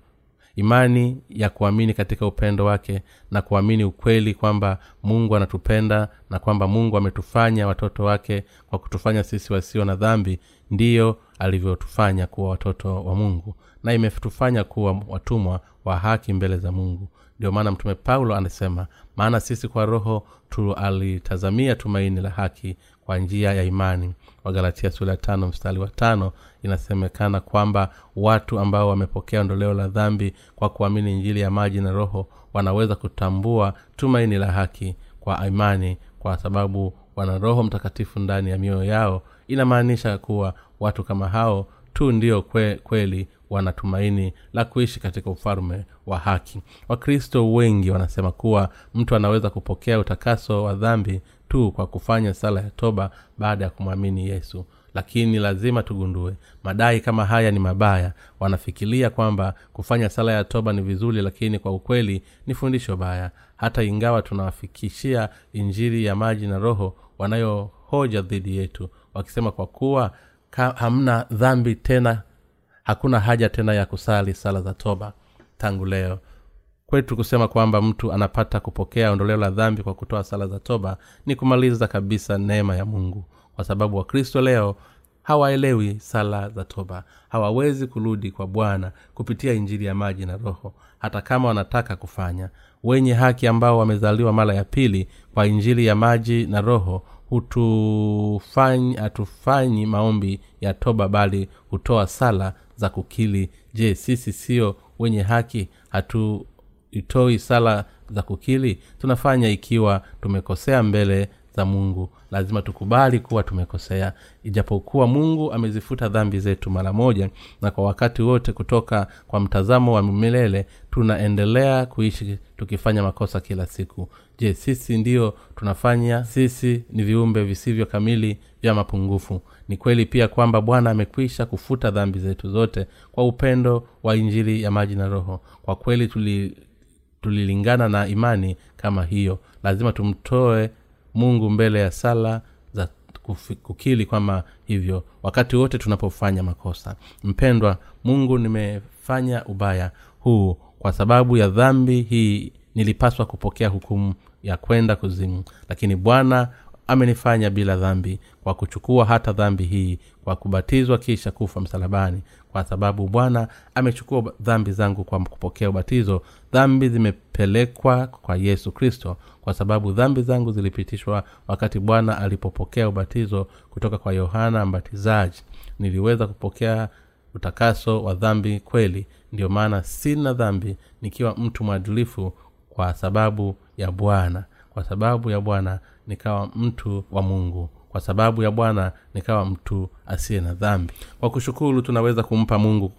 Imani ya kuamini katika upendo wake na kuamini ukweli kwamba mungu anatupenda na kwamba mungu ametufanya watoto wake kwa kutufanya sisi wasio na dhambi ndiyo alivyotufanya kuwa watoto wa mungu. Na imetufanya kuwa watumwa wa haki mbele za mungu ndio maana mtume paulo anasema maana sisi kwa roho tualitazamia tumaini la haki kwa njia ya imani. Wagalatia sura ya tano mstari wa tano inasemekana kwamba watu ambao wamepokea ondoleo la dhambi kwa kuamini injili ya maji na roho wanaweza kutambua tumaini la haki kwa imani kwa sababu wana roho mtakatifu ndani ya mioyo yao. Inamaanisha kuwa watu kama hao tu ndio kwe, kweli wanatumaini la kuishi katika ufalme wa haki. Wakristo wengi wanasema kuwa mtu anaweza kupokea utakaso wa dhambi tu kwa kufanya sala ya toba baada ya kumwamini yesu. Lakini lazima tugundue madai kama haya ni mabaya. Wanafikiria kwamba kufanya sala ya toba ni vizuri lakini kwa ukweli ni fundisho baya. Hata ingawa tunawafikishia injiri ya maji na roho wanayohoja dhidi yetu wakisema kwa kuwa hamna dhambi tena hakuna haja tena ya kusali sala za toba tangu leo. Kwetu kusema kwamba mtu anapata kupokea ondoleo la dhambi kwa kutoa sala za toba ni kumaliza kabisa neema ya mungu. Kwa sababu wakristo leo hawaelewi sala za toba. Hawawezi kurudi kwa bwana kupitia injili ya maji na roho. Hata kama wanataka kufanya. Wenye haki ambao wamezaliwa mara ya pili kwa injili ya maji na roho hutufanyi hatufanyi maombi ya toba bali hutoa sala za kukili. Je sisi sio wenye haki? Hatuitoi sala za kukili? Tunafanya ikiwa tumekosea mbele za mungu. Lazima tukubali kuwa tumekosea. Ijapokuwa mungu amezifuta dhambi zetu mara moja na kwa wakati wote kutoka kwa mtazamo wa milele tunaendelea kuishi tukifanya makosa kila siku je sisi ndiyo tunafanya sisi ni viumbe visivyo kamili vya mapungufu. Ni kweli pia kwamba bwana amekwisha kufuta dhambi zetu zote kwa upendo wa injili ya maji na roho. Kwa kweli tuli tulilingana na imani kama hiyo. Lazima tumtoe mungu mbele ya sala za kukili kwama hivyo. Wakati wote tunapofanya makosa. Mpendwa mungu nimefanya ubaya huu kwa sababu ya dhambi hii nilipaswa kupokea hukumu ya kwenda kuzimu. Lakini bwana amenifanya bila dhambi kwa kuchukua hata dhambi hii kwa kubatizwa kisha kufa msalabani. Kwa sababu bwana amechukua dhambi zangu kwa kupokea ubatizo dhambi zimepelekwa kwa yesu kristo. Kwa sababu dhambi zangu zilipitishwa wakati bwana alipopokea ubatizo kutoka kwa yohana mbatizaji. Niliweza kupokea utakaso wa dhambi kweli. Ndiyo maana sina dhambi nikiwa mtu mwadilifu kwa sababu ya bwana kwa sababu ya bwana nikawa mtu wa mungu kwa sababu ya bwana nikawa mtu asiye na dhambi. Kwa kushukuru tunaweza kumpa mungu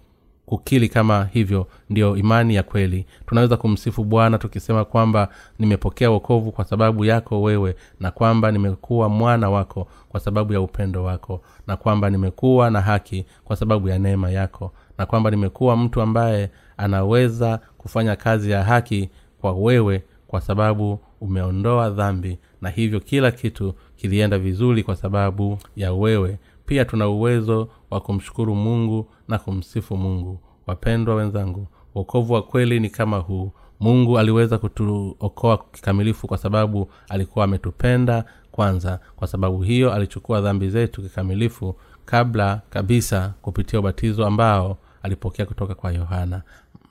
kukili kama hivyo ndiyo imani ya kweli. Tunaweza kumsifu bwana tukisema kwamba nimepokea wokovu kwa sababu yako wewe na kwamba nimekuwa mwana wako kwa sababu ya upendo wako na kwamba nimekuwa na haki kwa sababu ya neema yako na kwamba nimekuwa mtu ambaye anaweza kufanya kazi ya haki kwa wewe kwa sababu umeondoa dhambi na hivyo kila kitu kilienda vizuri kwa sababu ya wewe. Pia tuna uwezo wa kumshukuru mungu na kumsifu mungu. Wapendwa wenzangu uokovu wa kweli ni kama huu. Mungu aliweza kutuokoa kikamilifu kwa sababu alikuwa ametupenda kwanza. Kwa sababu hiyo alichukua dhambi zetu kikamilifu kabla kabisa kupitia ubatizo ambao alipokea kutoka kwa yohana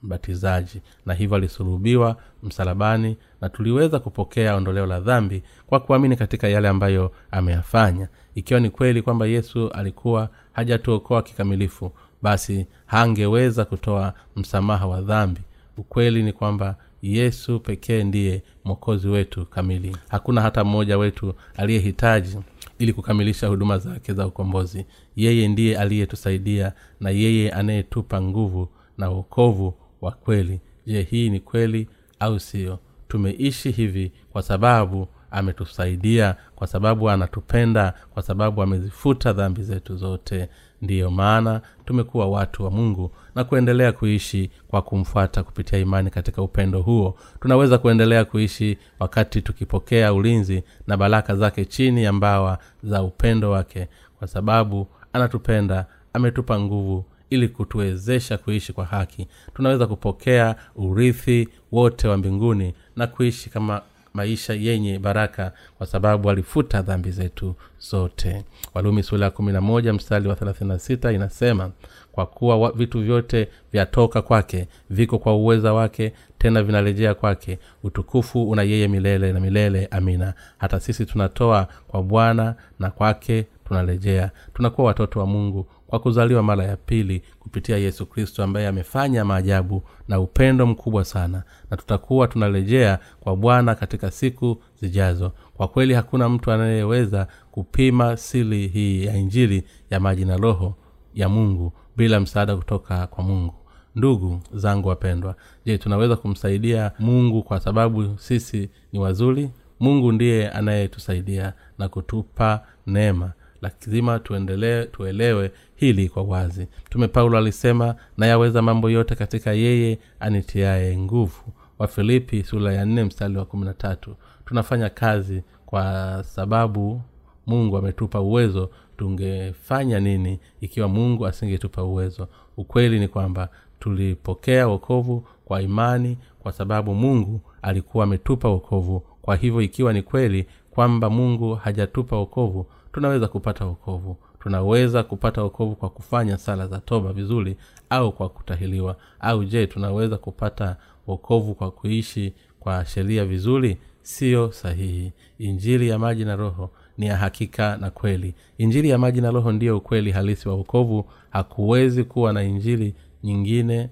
mbatizaji na hivyo alisulubiwa msalabani na tuliweza kupokea ondoleo la dhambi kwa kuamini katika yale ambayo ameyafanya. Ikiwa ni kweli kwamba yesu alikuwa hajatuokoa kikamilifu basi hangeweza kutoa msamaha wa dhambi. Ukweli ni kwamba yesu pekee ndiye mwokozi wetu kamili. Hakuna hata mmoja wetu aliyehitaji ili kukamilisha huduma zake za ukombozi. Yeye ndiye aliyetusaidia na yeye anayetupa nguvu na uokovu wa kweli. Je hii ni kweli au sio? Tumeishi hivi kwa sababu ametusaidia kwa sababu anatupenda kwa sababu amezifuta dhambi zetu zote. Ndiyo maana tumekuwa watu wa mungu na kuendelea kuishi kwa kumfuata kupitia imani katika upendo huo. Tunaweza kuendelea kuishi wakati tukipokea ulinzi na baraka zake chini ya mbawa za upendo wake. Kwa sababu anatupenda ametupa nguvu ili kutuwezesha kuishi kwa haki. Tunaweza kupokea urithi wote wa mbinguni na kuishi kama maisha yenye baraka kwa sababu alifuta dhambi zetu zote. Walumi sula ya kumi na moja mstari wa thelathini sita inasema kwa kuwa wa, vitu vyote vyatoka kwake viko kwa uweza wake tena vinarejea kwake. Utukufu una yeye milele na milele amina. Hata sisi tunatoa kwa bwana na kwake tunarejea. Tunakuwa watoto wa mungu kwa kuzaliwa mara ya pili kupitia yesu kristo ambaye amefanya maajabu na upendo mkubwa sana. Na tutakuwa tunarejea kwa bwana katika siku zijazo. Kwa kweli hakuna mtu anayeweza kupima sili hii ya injili ya maji na roho ya mungu bila msaada kutoka kwa mungu. Ndugu zangu wapendwa je tunaweza kumsaidia mungu kwa sababu sisi ni wazuri? Mungu ndiye anayetusaidia na kutupa neema lazima tuendelee tuelewe hili kwa wazi. Mtume paulo alisema nayaweza mambo yote katika yeye anitiaye nguvu. Wafilipi sura ya nne mstari wa kumi na tatu. Tunafanya kazi kwa sababu mungu ametupa uwezo. Tungefanya nini ikiwa mungu asingetupa uwezo? Ukweli ni kwamba tulipokea wokovu kwa imani kwa sababu mungu alikuwa ametupa wokovu. Kwa hivyo ikiwa ni kweli kwamba mungu hajatupa wokovu tunaweza kupata wokovu. Tunaweza kupata wokovu kwa kufanya sala za toba vizuri au kwa kutahiliwa. Au je tunaweza kupata wokovu kwa kuishi kwa sheria vizuri? Siyo sahihi. Injili ya maji na roho ni ya hakika na kweli. Injili ya maji na roho ndiyo ukweli halisi wa wokovu. Hakuwezi kuwa na injili nyingine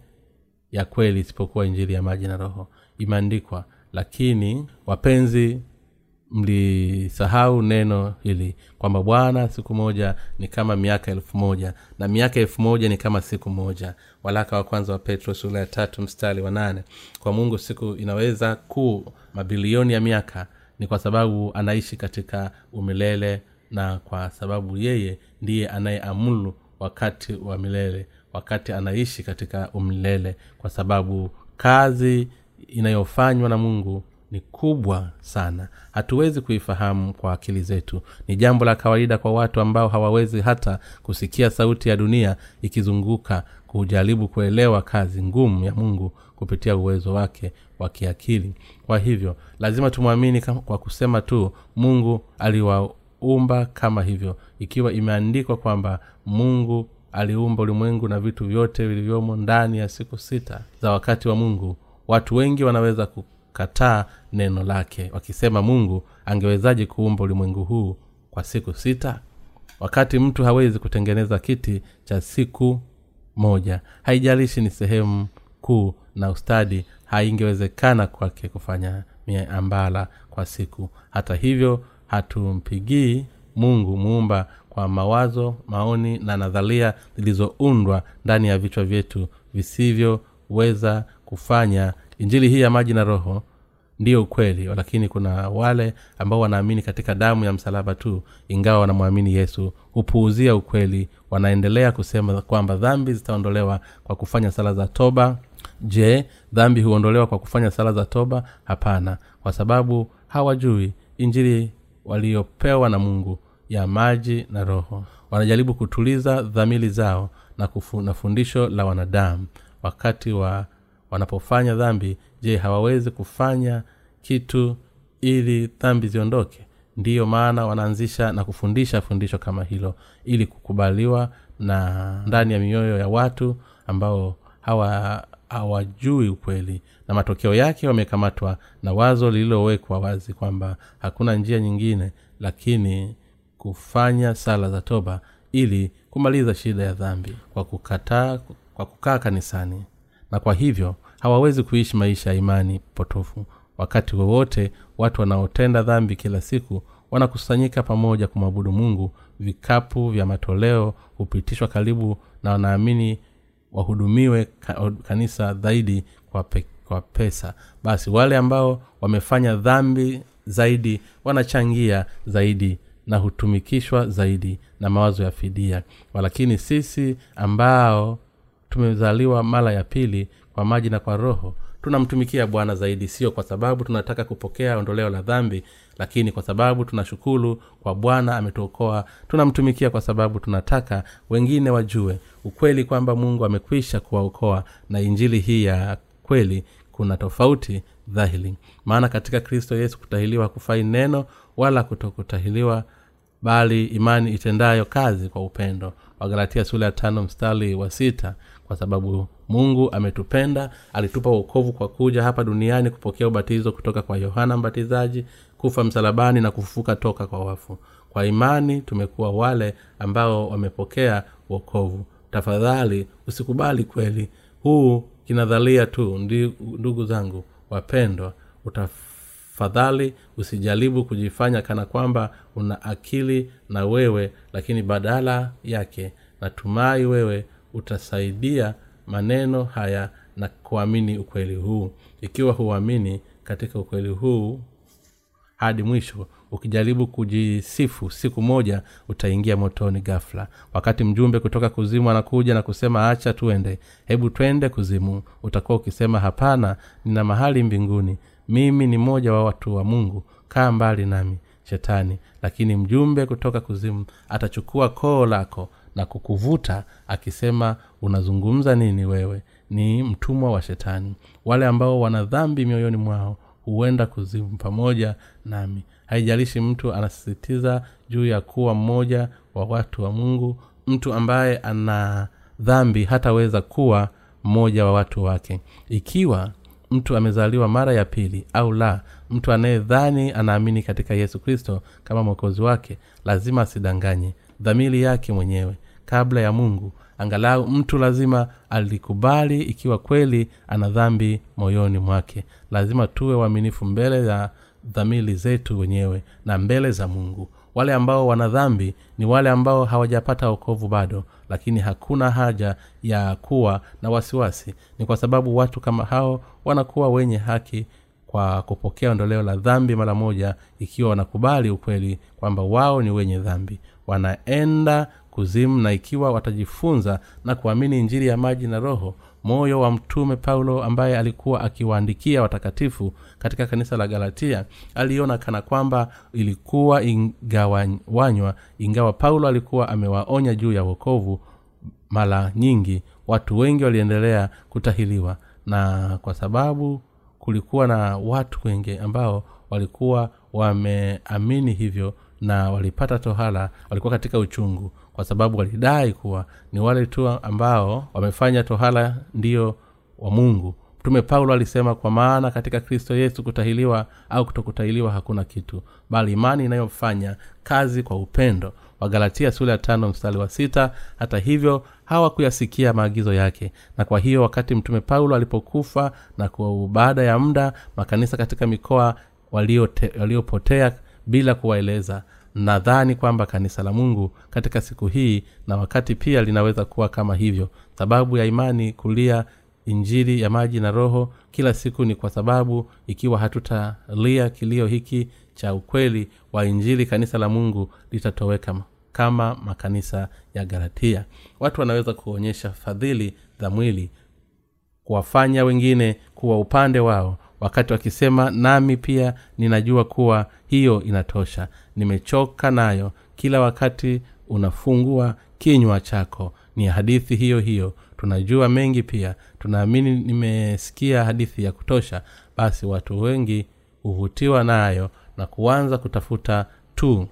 ya kweli isipokuwa injili ya maji na roho. Imeandikwa lakini wapenzi mlisahau neno hili kwamba bwana siku moja ni kama miaka elfu moja na miaka elfu moja ni kama siku moja. Walaka wa kwanza wa petro sura ya tatu mstari wa nane. Kwa mungu siku inaweza kuu mabilioni ya miaka ni kwa sababu anaishi katika umilele na kwa sababu yeye ndiye anayeamulu wakati wa milele wakati anaishi katika umilele kwa sababu kazi inayofanywa na mungu ni kubwa sana. Hatuwezi kuifahamu kwa akili zetu. Ni jambo la kawaida kwa watu ambao hawawezi hata kusikia sauti ya dunia ikizunguka kujaribu kuelewa kazi ngumu ya mungu kupitia uwezo wake wa kiakili. Kwa hivyo lazima tumwamini kwa kusema tu mungu aliwaumba kama hivyo. Ikiwa imeandikwa kwamba mungu aliumba ulimwengu na vitu vyote vilivyomo ndani ya siku sita za wakati wa mungu watu wengi wanaweza kukataa neno lake wakisema mungu angewezaje kuumba ulimwengu huu kwa siku sita? Wakati mtu hawezi kutengeneza kiti cha siku moja haijalishi ni sehemu kuu na ustadi haingewezekana kwake kufanya miambala kwa siku. Hata hivyo hatumpigii mungu muumba kwa mawazo maoni na nadharia zilizoundwa ndani ya vichwa vyetu visivyoweza kufanya. Injili hii ya maji na roho ndiyo ukweli lakini kuna wale ambao wanaamini katika damu ya msalaba tu ingawa wanamwamini yesu. Hupuuzia ukweli wanaendelea kusema kwamba dhambi zitaondolewa kwa kufanya sala za toba. Je dhambi huondolewa kwa kufanya sala za toba? Hapana kwa sababu hawajui injili waliopewa na mungu ya maji na roho. Wanajaribu kutuliza dhamili zao na, kufu, na fundisho la wanadamu. Wakati wa wanapofanya dhambi je hawawezi kufanya kitu ili dhambi ziondoke? Ndiyo maana wanaanzisha na kufundisha fundisho kama hilo ili kukubaliwa na ndani ya mioyo ya watu ambao hawajui ukweli. Na matokeo yake wamekamatwa na wazo lililowekwa wazi kwamba hakuna njia nyingine lakini kufanya sala za toba ili kumaliza shida ya dhambi kwa kukataa kwa kukaa kanisani. Na kwa hivyo hawawezi kuishi maisha ya imani potofu. Wakati wowote watu wanaotenda dhambi kila siku wanakusanyika pamoja kumwabudu mungu. Vikapu vya matoleo hupitishwa karibu na wanaamini wahudumiwe kanisa zaidi kwa, pe, kwa pesa. Basi wale ambao wamefanya dhambi zaidi wanachangia zaidi na hutumikishwa zaidi na mawazo ya fidia. Walakini sisi ambao tumezaliwa mara ya pili kwa maji na kwa roho tunamtumikia bwana zaidi. Sio kwa sababu tunataka kupokea ondoleo la dhambi lakini kwa sababu tunashukuru kwa bwana ametuokoa. Tunamtumikia kwa sababu tunataka wengine wajue ukweli kwamba mungu amekwisha kuwaokoa na injili hii ya kweli kuna tofauti dhahiri maana katika kristo yesu kutahiliwa hakufai neno wala kutokutahiliwa bali imani itendayo kazi kwa upendo. Wagalatia sula ya tano mstari wa sita kwa sababu mungu ametupenda alitupa uokovu kwa kuja hapa duniani kupokea ubatizo kutoka kwa yohana mbatizaji kufa msalabani na kufufuka toka kwa wafu. Kwa imani tumekuwa wale ambao wamepokea uokovu tafadhali usikubali kweli. Huu kinadhalia tu ndugu zangu wapendwa utafadhali usijaribu kujifanya kana kwamba una akili na wewe lakini badala yake natumai wewe utasaidia maneno haya na kuamini ukweli huu. Ikiwa huamini katika ukweli huu hadi mwisho ukijaribu kujisifu siku moja utaingia motoni gafla wakati mjumbe kutoka kuzimu anakuja na kusema acha tuende hebu twende kuzimu utakuwa ukisema hapana nina mahali mbinguni. Mimi ni mmoja wa watu wa mungu. Kaa mbali nami shetani. Lakini mjumbe kutoka kuzimu atachukua koo lako na kukuvuta akisema unazungumza nini wewe? Ni mtumwa wa shetani. Wale ambao wana dhambi mioyoni mwao huenda kuzimu pamoja nami. Haijalishi mtu anasisitiza juu ya kuwa mmoja wa watu wa mungu mtu ambaye ana dhambi hataweza kuwa mmoja wa watu wake. Ikiwa mtu amezaliwa mara ya pili au la mtu anayedhani anaamini katika yesu kristo kama mwokozi wake lazima asidanganye dhamiri yake mwenyewe kabla ya mungu. Angalau mtu lazima alikubali ikiwa kweli ana dhambi moyoni mwake. Lazima tuwe waaminifu mbele ya dhamiri zetu wenyewe na mbele za mungu. Wale ambao wana dhambi ni wale ambao hawajapata okovu bado lakini hakuna haja ya kuwa na wasiwasi. Ni kwa sababu watu kama hao wanakuwa wenye haki kwa kupokea ondoleo la dhambi mara moja ikiwa wanakubali ukweli kwamba wao ni wenye dhambi wanaenda kuzimu na ikiwa watajifunza na kuamini injili ya maji na roho moyo wa mtume paulo ambaye alikuwa akiwaandikia watakatifu katika kanisa la galatia aliona kana kwamba ilikuwa ingawanywa ingawa paulo alikuwa amewaonya juu ya wokovu. Mara nyingi watu wengi waliendelea kutahiliwa na kwa sababu kulikuwa na watu wengi ambao walikuwa wameamini hivyo na walipata tohala walikuwa katika uchungu kwa sababu walidai kuwa ni wale tu ambao wamefanya tohala ndio wa mungu. Mtume paulo alisema kwa maana katika kristo yesu kutahiliwa au kutokutahiliwa hakuna kitu bali imani inayofanya kazi kwa upendo. Wagalatia sura ya tano mstari wa sita. Hata hivyo hawakuyasikia maagizo yake. Na kwa hiyo wakati mtume paulo alipokufa na kwa baada ya muda makanisa katika mikoa waliopotea walio bila kuwaeleza. Nadhani kwamba kanisa la mungu katika siku hii na wakati pia linaweza kuwa kama hivyo. Sababu ya imani kulia injili ya maji na roho kila siku ni kwa sababu ikiwa hatutalia kilio hiki cha ukweli wa injili kanisa la mungu litatoweka kama makanisa ya galatia. Watu wanaweza kuonyesha fadhili za mwili kuwafanya wengine kuwa upande wao wakati wakisema nami pia ninajua kuwa hiyo inatosha. Nimechoka nayo. Kila wakati unafungua kinywa chako. Ni hadithi hiyo hiyo. Tunajua mengi pia. Tunaamini nimesikia hadithi ya kutosha. Basi watu wengi huvutiwa nayo na kuanza kutafuta tu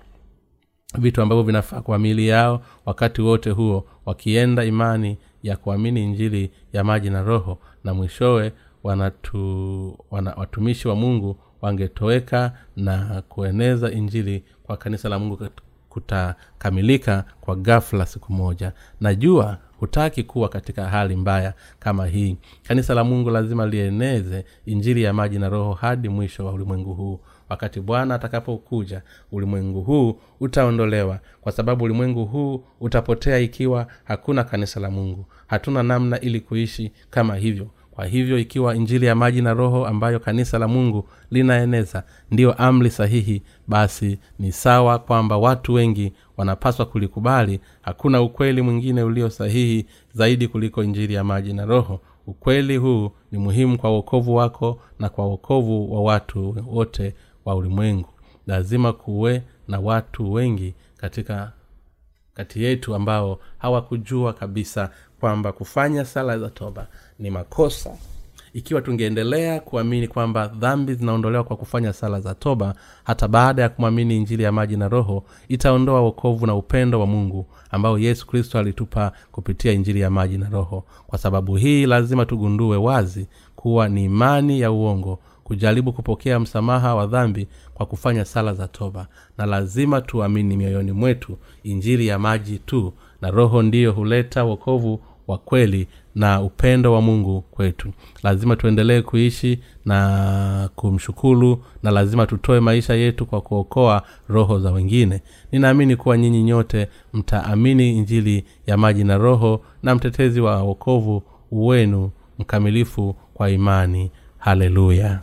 vitu ambavyo vinafaa kwa mili yao wakati wote huo wakienda imani ya kuamini injili ya maji na roho. Na mwishowe wanatu, wana, watumishi wa mungu wangetoweka na kueneza injili kwa kanisa la mungu kutakamilika kwa ghafla siku moja. Najua hutaki kuwa katika hali mbaya kama hii. Kanisa la mungu lazima lieneze injili ya maji na roho hadi mwisho wa ulimwengu huu. Wakati bwana atakapokuja ulimwengu huu utaondolewa kwa sababu ulimwengu huu utapotea ikiwa hakuna kanisa la mungu. Hatuna namna ili kuishi kama hivyo kwa hivyo ikiwa injili ya maji na roho ambayo kanisa la mungu linaeneza ndiyo amri sahihi basi ni sawa kwamba watu wengi wanapaswa kulikubali. Hakuna ukweli mwingine ulio sahihi zaidi kuliko injili ya maji na roho. Ukweli huu ni muhimu kwa uokovu wako na kwa uokovu wa watu wote wa ulimwengu. Lazima kuwe na watu wengi katika kati yetu ambao hawakujua kabisa kwamba kufanya sala za toba ni makosa. Ikiwa tungeendelea kuamini kwamba dhambi zinaondolewa kwa kufanya sala za toba hata baada ya kumwamini injili ya maji na roho itaondoa wokovu na upendo wa mungu ambao yesu kristo alitupa kupitia injili ya maji na roho. Kwa sababu hii lazima tugundue wazi kuwa ni imani ya uongo kujaribu kupokea msamaha wa dhambi kwa kufanya sala za toba. Na lazima tuamini mioyoni mwetu injili ya maji tu na roho ndiyo huleta wokovu wa kweli na upendo wa mungu kwetu. Lazima tuendelee kuishi na kumshukuru na lazima tutoe maisha yetu kwa kuokoa roho za wengine. Ninaamini kuwa nyinyi nyote mtaamini injili ya maji na roho na mtetezi wa wokovu wenu mkamilifu kwa imani. Haleluya